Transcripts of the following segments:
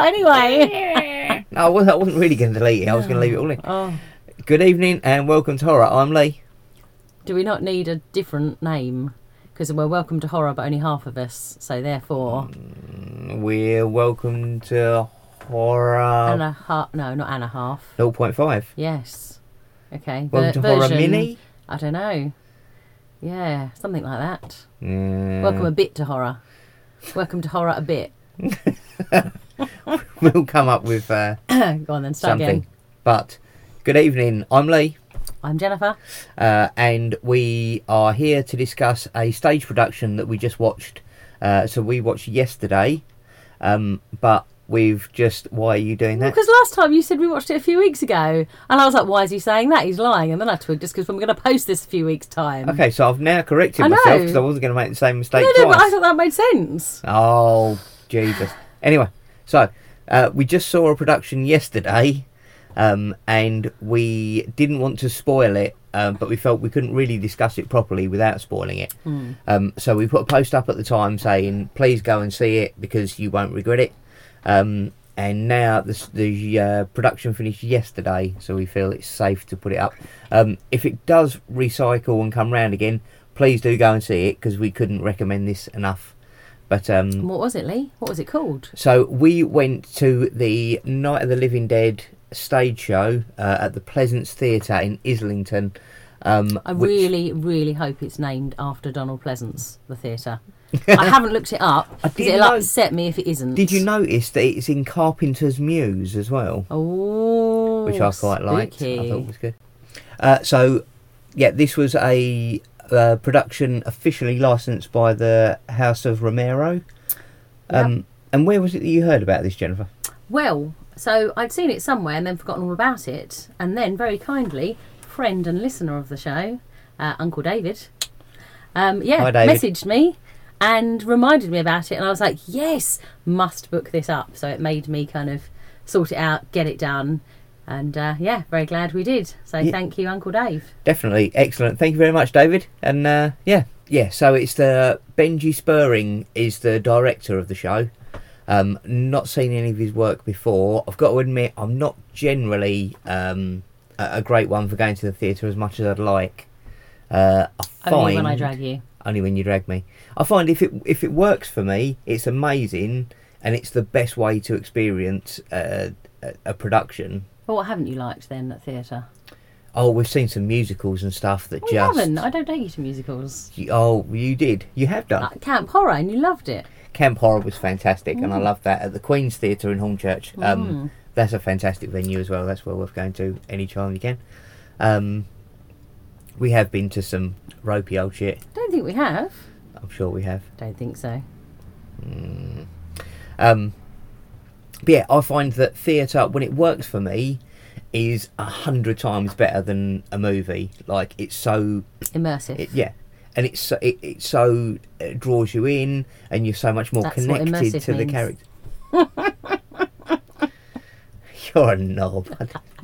out anyway. no, I wasn't, I wasn't really going to delete it. I was going to leave it all in. Oh, Good evening and welcome to Horror. I'm Lee. do we not need a different name? Because we're welcome to horror, but only half of us. So therefore, We're welcome to Horror and a half. No, not and a half. 0.5. Yes. Okay. Welcome to Horror version- Mini. I don't know. Yeah, something like that. Mm, Welcome a bit to horror. Welcome to horror a bit. we'll come up with uh, Go on then, start something. again. But good evening. I'm Lee. I'm Jennifer. uh, and we are here to discuss a stage production that we just watched. Uh, so we watched yesterday, um, but we've just. Why are you doing that? Because last time you said we watched it a few weeks ago, and I was like, "Why is he saying that? He's lying." And then I twigged just because I'm going to post this a few weeks time. Okay, so I've now corrected I myself because I wasn't going to make the same mistake No, no, but I thought that made sense. Oh Jesus! Anyway, so uh, we just saw a production yesterday, um, and we didn't want to spoil it, um, but we felt we couldn't really discuss it properly without spoiling it. Um, so we put a post up at the time saying, "Please go and see it because you won't regret it." Um, and now the, the uh, production finished yesterday, so we feel it's safe to put it up. Um, if it does recycle and come round again, please do go and see it because we couldn't recommend this enough. But um, What was it, Lee? What was it called? so we went to the Night of the Living Dead stage show uh, at the Pleasance Theatre in Islington. Um, I which- really, really hope it's named after Donald Pleasence, the theatre. I haven't looked it up because it'll know- upset me if it isn't. Did you notice that it's in Carpenter's Mews as well, Oh, which I quite liked. I spooky. thought was good. Uh, so, yeah, this was a uh, production officially licensed by the House of Romero. Um, And where was it that you heard about this, Jennifer? Well, so I'd seen it somewhere and then forgotten all about it, and then very kindly, friend and listener of the show, uh, Uncle David, um, yeah, Hi, David. messaged me and reminded me about it, and I was like, yes, must book this up. So it made me kind of sort it out, get it done, and uh, yeah, very glad we did. So Yeah. thank you, Uncle Dave. Definitely excellent. Thank you very much, David. And uh, yeah, yeah. So it's the Benji Sperring is the director of the show. Um, not seen any of his work before. I've got to admit, I'm not generally um, a, great one for going to the theatre as much as I'd like. Uh, I Only when I drag you. only when you drag me. I find if it if it works for me, it's amazing, and it's the best way to experience uh, a, a production. Well, what haven't you liked then at theatre? Oh, we've seen some musicals and stuff that Oh, you just. haven't. I don't take you to musicals. You- Oh, you did. You have done. Like Camp Horror, and you loved it. Camp Horror was fantastic, and I loved that at the Queen's Theatre in Hornchurch. Um, Mm. That's a fantastic venue as well. That's well worth going to any time you can. Um, we have been to some ropey old shit. Don't think we have. I'm sure we have. Don't think so. Um, but yeah, I find that theatre, when it works for me, is a hundred times better than a movie. Like it's so Immersive. It, yeah, and it's so, it, it so it draws you in, and you're so much more That's connected to the character. you're a knob.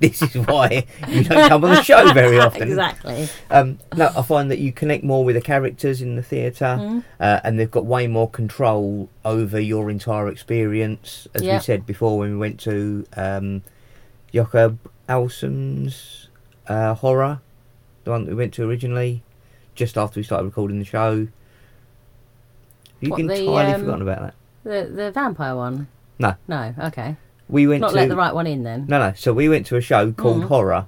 this is why you don't come on the show very often. exactly. Um, no, I find that you connect more with the characters in the theatre, Mm. uh, and they've got way more control over your entire experience. As we said before, when we went to um, Jakop Ahlbom's uh, horror, the one that we went to originally, just after we started recording the show. You What, can the, entirely um, forgotten about that. The the vampire one. No. No. Okay. We went Not to let the right one in then. no, no. So we went to a show called Mm. Horror,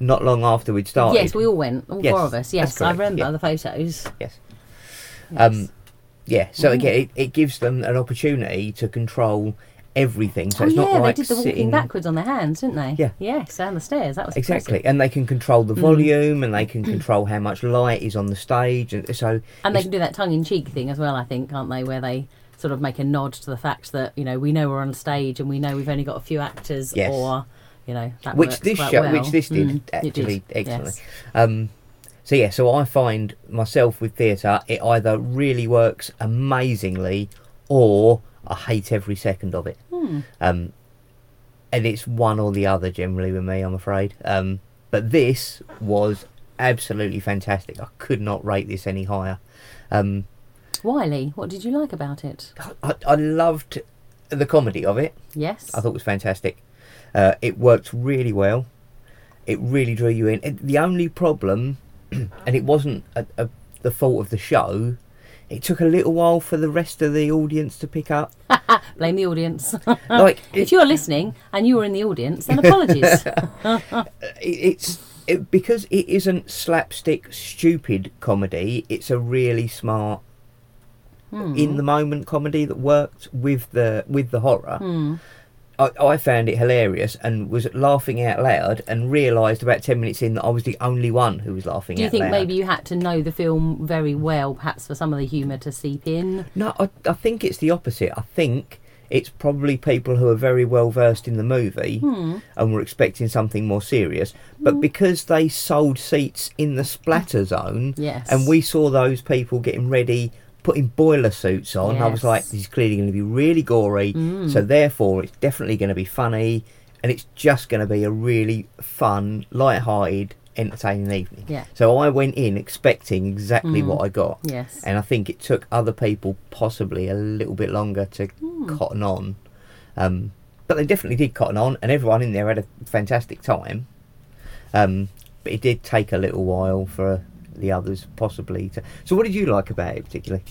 not long after we'd started. Yes, we all went. All Yes, four of us. Yes, I remember yeah. the photos. Yes. Yes. Um, yeah, so Mm. again, it, it gives them an opportunity to control everything. So oh it's yeah, not like they did the walking sitting backwards on their hands, didn't they? Yeah. Yes, down the stairs. That was exactly, impressive. and they can control the Mm. volume, and they can control how much light is on the stage, and so And they can do that tongue-in-cheek thing as well. I think, can't they? Where they sort of make a nod to the fact that you know we know we're on stage and we know we've only got a few actors, Yes. or you know that which this show, well. which this did Mm, actually did, excellently. yes. Um, so yeah, so I find myself with theatre, it either really works amazingly, or I hate every second of it. Hmm. Um, and it's one or the other generally with me, I'm afraid. Um, but this was absolutely fantastic. I could not rate this any higher. Um, Wiley, what did you like about it? I, I loved the comedy of it, Yes. I thought it was fantastic. Uh, it worked really well. It really drew you in. It- the only problem, and it wasn't a, a, the fault of the show, it took a little while for the rest of the audience to pick up. Blame the audience. Like if you're listening and you were in the audience, then apologies. it- it's it, because it isn't slapstick stupid comedy. It's a really smart Hmm. in the moment comedy that worked with the with the horror. Hmm. I, I found it hilarious and was laughing out loud and realised about 10 minutes in that I was the only one who was laughing Do you think loud. maybe you had to know the film very well, perhaps for some of the humour to seep in? No, I, I think it's the opposite. I think it's probably people who are very well versed in the movie Hmm. and were expecting something more serious. But because they sold seats in the splatter zone Yes. and we saw those people getting ready, putting boiler suits on, I was like, this is clearly going to be really gory. Mm. So therefore, it's definitely going to be funny and it's just going to be a really fun, light-hearted, entertaining evening. Yeah. So I went in expecting exactly Mm. what I got. Yes. And I think it took other people possibly a little bit longer to Hmm. cotton on. Um, but they definitely did cotton on, and everyone in there had a fantastic time. Um, but it did take a little while for the others possibly to. So, what did you like about it particularly?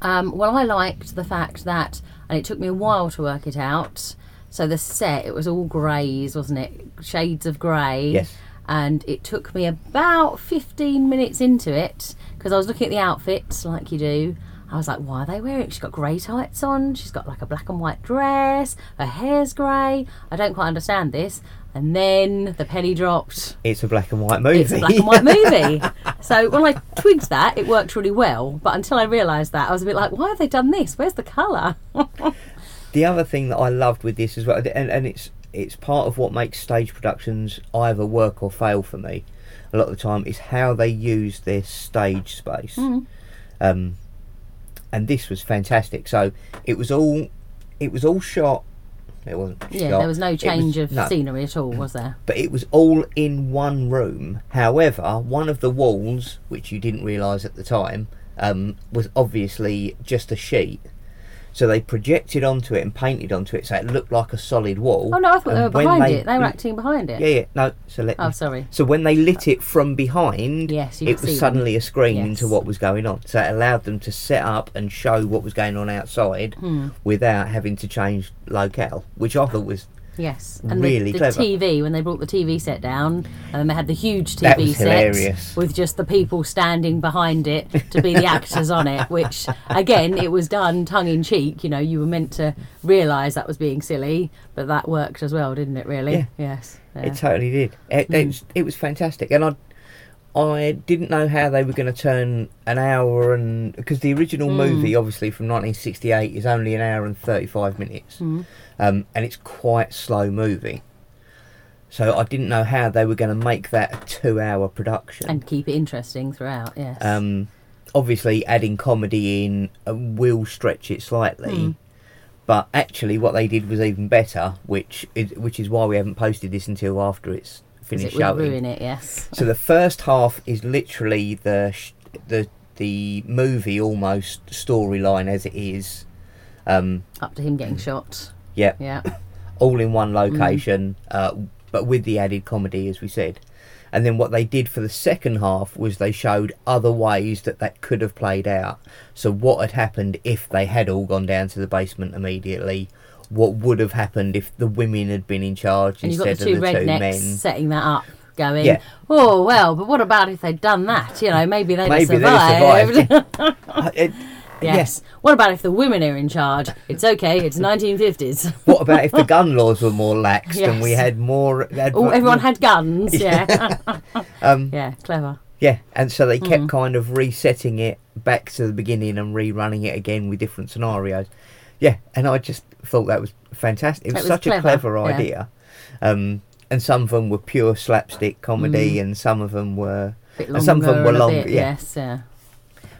Um, well, I liked the fact that, and it took me a while to work it out. So the set, it was all greys, wasn't it? Shades of grey. Yes. And it took me about 15 minutes into it because I was looking at the outfits like you do. I was like, why are they wearing? She's got grey tights on. She's got like a black and white dress. Her hair's grey. I don't quite understand this. And then the penny dropped. It's a black and white movie. It's a black and white movie. so when I twigged that, it worked really well. But until I realised that, I was a bit like, why have they done this? Where's the colour? the other thing that I loved with this as well, and, and it's it's part of what makes stage productions either work or fail for me. A lot of the time, is how they use their stage space. Mm. Um, and this was fantastic. So it was all it was all shot. It wasn't. yeah, there was no change was- of no, scenery at all, was there? but it was all in one room. However, one of the walls, which you didn't realise at the time, um, was obviously just a sheet. So they projected onto it and painted onto it, so it looked like a solid wall. Oh no, I thought they were behind they it. They were acting behind it. Yeah, yeah. No, so let Oh, me- sorry. So when they lit it from behind, Yes, it was them. suddenly a screen Yes. into what was going on. So it allowed them to set up and show what was going on outside Hmm. without having to change locale, which I thought was Yes, and Really the, the clever. TV when they brought the TV set down, and then they had the huge TV set with just the people standing behind it to be the actors on it. Which again, it was done tongue in cheek. You know, you were meant to realise that was being silly, but that worked as well, didn't it? Really? Yeah. Yes. yeah. It totally did. It, hmm. it, was, it was fantastic, and I, I didn't know how they were going to turn an hour and because the original Hmm. movie, obviously from 1968, is only an hour and 35 minutes, Hmm. um, and it's quite slow moving. So I didn't know how they were going to make that a two-hour production. and keep it interesting throughout. Yes. Um, obviously, adding comedy in uh, will stretch it slightly, Mm. but actually, what they did was even better, which is which is why we haven't posted this until after it's it would showing. ruin it. Yes. So the first half is literally the sh- the the movie almost storyline as it is. Um, Up to him getting shot. yeah, Yeah. all in one location, uh, but with the added comedy, as we said. And then what they did for the second half was they showed other ways that that could have played out. So what had happened if they had all gone down to the basement immediately? What would have happened if the women had been in charge And you've got instead the of the two men? setting that up, going, Yeah. "Oh well, but what about if they'd done that? You know, maybe they'd Maybe have they'd survived." It- yes. What about if the women are in charge? It's okay. It's 1950s. What about if the gun laws were more lax and we had more? Oh, everyone had guns. Yeah. Um, yeah. Clever. yeah, and so they kept Mm. kind of resetting it back to the beginning and rerunning it again with different scenarios. Yeah, and I just thought that was fantastic. It was, was such a clever, clever yeah. idea. Um, and some of them were pure slapstick comedy, Mm. and some of them were. And some of them were longer, bit, yeah. Yes. Yeah.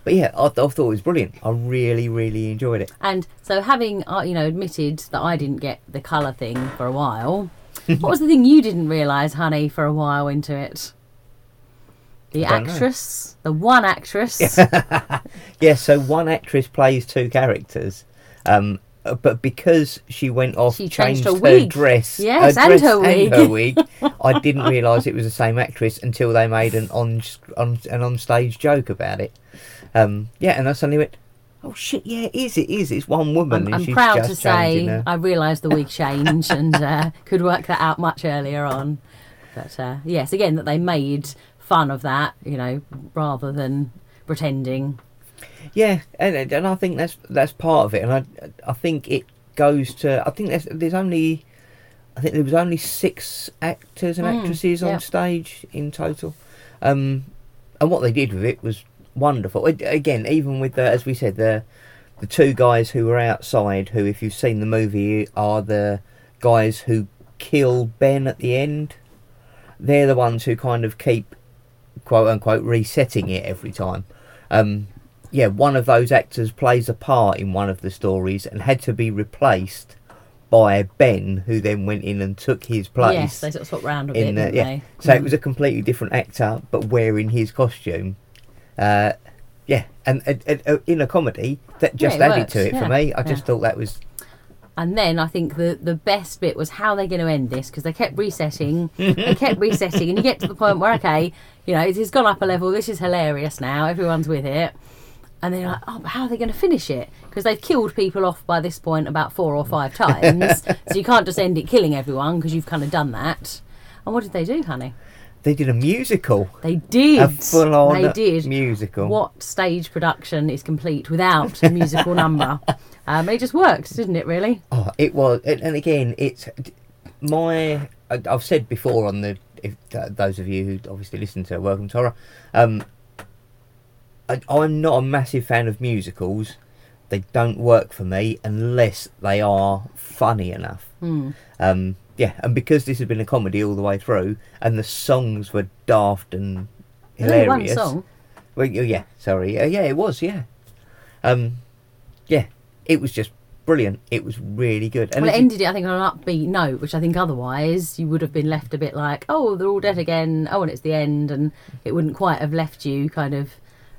But yeah, I, I thought it was brilliant. I really, really enjoyed it. And so, having uh, you know admitted that I didn't get the colour thing for a while, what was the thing you didn't realise, honey, for a while into it? The know. actress, the one actress. Yeah, so one actress plays two characters, um, uh, but because she went off, She changed changed, her wig. dress, Yes, and dress her wig. her wig, I didn't realise it was the same actress until they made an on, on an on stage joke about it. Um, yeah, and I suddenly went, "Oh shit, yeah, it is, it is, it's one woman." I'm, and I'm proud just to say her. I realised the wig change and uh, could work that out much earlier on. But uh, yes, again, that they made fun of that, you know, rather than pretending. Yeah, and and I think that's that's part of it, and I I think it goes to I think there's there's only I think there was only six actors and Mm, actresses on yeah. stage in total, um, and what they did with it was wonderful. It- Again, even with the as we said the the two guys who were outside, who if you've seen the movie are the guys who kill Ben at the end. They're the ones who kind of keep quote unquote resetting it every time. Um, yeah, one of those actors plays a part in one of the stories and had to be replaced by Ben, who then went in and took his place. Yes, they sort of swapped round a bit, the, didn't yeah, they? so it Mm. was a completely different actor, but wearing his costume. Uh, yeah, and uh, uh, in a comedy that just Yeah, added works, to it yeah, for me. I yeah. just thought that was And then I think the the best bit was how they're going to end this because they kept resetting, they kept resetting, and you get to the point where okay, you know, it has gone up a level. This is hilarious now. Everyone's with it, and then you're like, oh, but how are they going to finish it? Because they've killed people off by this point about four or five times, so you can't just end it killing everyone because you've kind of done that. And what did they do, honey? they did a musical, They did. a full-on They did. musical. What stage production is complete without a musical number? Um, it just worked, didn't it? Really? Oh, it was, and again, it's my. I've said before on the if those of you who obviously listen to Welcome to Horror, um, I, I'm not a massive fan of musicals. They don't work for me unless they are funny enough. Hmm. Um, yeah, and because this has been a comedy all the way through, and the songs were daft and only one hilarious. song. Well, yeah, sorry. Uh, yeah, it was. Yeah, um, yeah, it was just brilliant. It was really good. And well, it ended it, I think, on an upbeat note, which I think otherwise you would have been left a bit like, oh, they're all dead again. Oh, and it's the end, and it wouldn't quite have left you kind of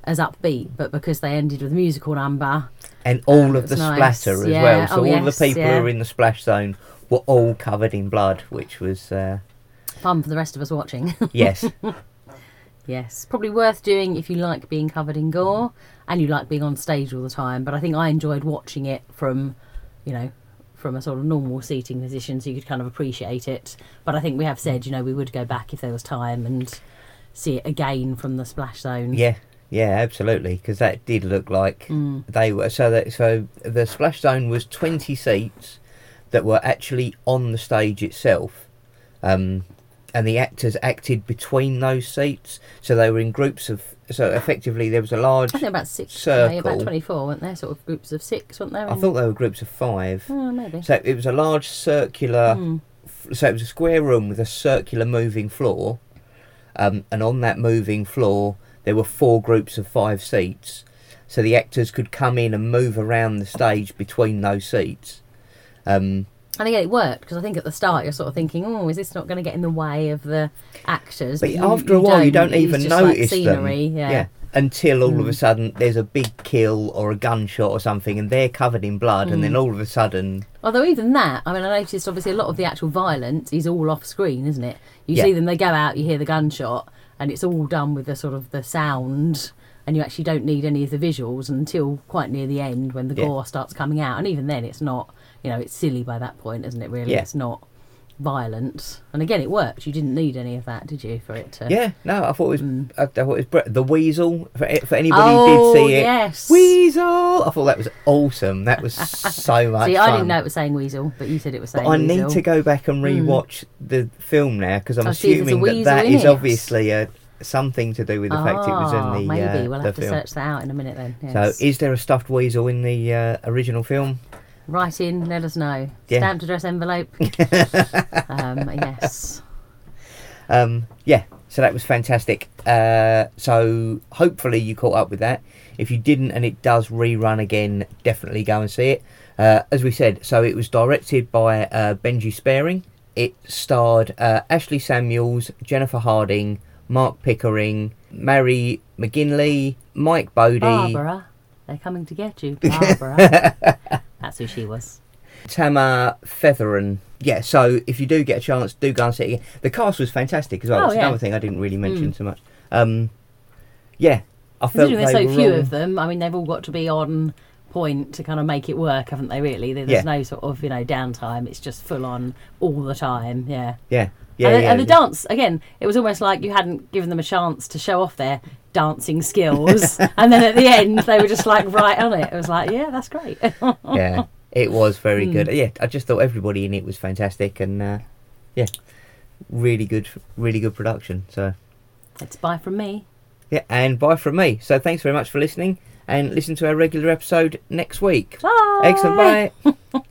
as upbeat. But because they ended with a musical number, and all Um, of the nice. splatter as Yeah. well. So Oh, all yes, the people yeah. who were in the splash zone were all covered in blood, which was uh, fun for the rest of us watching. yes, yes, probably worth doing if you like being covered in gore and you like being on stage all the time. But I think I enjoyed watching it from, you know. From a sort of normal seating position, so you could kind of appreciate it. But I think we have said, you know, we would go back if there was time and see it again from the splash zone. yeah, yeah, absolutely, because that did look like Mm. they were. So that so the splash zone was twenty seats that were actually on the stage itself. Um, and the actors acted between those seats, so they were in groups of. So effectively, there was a large. I think about six, maybe about 24, weren't there? Sort of groups of six, weren't there? I thought they were groups of five. Oh, maybe. So it was a large circular. F- So it was a square room with a circular moving floor, um, and on that moving floor there were four groups of five seats. So the actors could come in and move around the stage between those seats. Um, And again, it worked because I think at the start you're sort of thinking, oh, is this not going to get in the way of the actors? but you- after a while, you don't even just like notice scenery, them. Yeah. Until all of a Mm. sudden there's a big kill or a gunshot or something, and they're covered in blood, and Mm. then all of a sudden, Although even that, I mean, I noticed obviously a lot of the actual violence is all off screen, isn't it? You Yeah. see them, they go out, you hear the gunshot, and it's all done with the sort of the sound, and you actually don't need any of the visuals until quite near the end when the Yeah. gore starts coming out. And even then, it's not, you know, it's silly by that point, isn't it? Really, Yeah. it's not violent. And again, it worked. You didn't need any of that, did you, for it to? yeah, no, I thought it was. Mm. I, I thought it was br- the weasel for, for anybody Oh who did see it. yes. Weasel! I thought that was awesome. That was so much See, fun. I didn't know it was saying weasel, but you said it was saying But I weasel. need to go back and Mm. rewatch the film now because I'm Oh, see if there's a assuming that that is it. obviously a, something to do with the fact it was Ah, in the maybe uh, we'll the have to film. search that out in a minute then. Yes. So, is there a stuffed weasel in the uh, original film? Write in, let us know. Yeah. Stamped address envelope. um, yes. Um, yeah, so that was fantastic. Uh, so hopefully you caught up with that. If you didn't and it does rerun again, definitely go and see it. Uh, as we said, so it was directed by uh, Benji Sperring. It starred uh, Ashley Samuels, Jennifer Harding, Mark Pickering, Mary McGinley, Mike Bodie. Barbara. They're coming to get you. Barbara. That's who she was. Tama Phethean. Yeah, so if you do get a chance, do go and see it again. The cast was fantastic as well. Oh, That's yeah. another thing I didn't really mention Mm. so much. Um, yeah, I felt Considering there's so few all- of them, I mean, they've all got to be on point to kind of make it work, haven't they? Really, there's Yeah. no sort of you know downtime. It's just full on all the time. Yeah. Yeah, yeah, and, the, yeah. and the dance again, it was almost like you hadn't given them a chance to show off their dancing skills, and then at the end they were just like right on it. It was like, yeah, that's great. yeah, it was very Hmm. good. Yeah, I just thought everybody in it was fantastic, and uh, yeah, really good, really good production. So it's bye from me. yeah, and bye from me. So thanks very much for listening, and listen to our regular episode next week. Bye. Excellent, bye.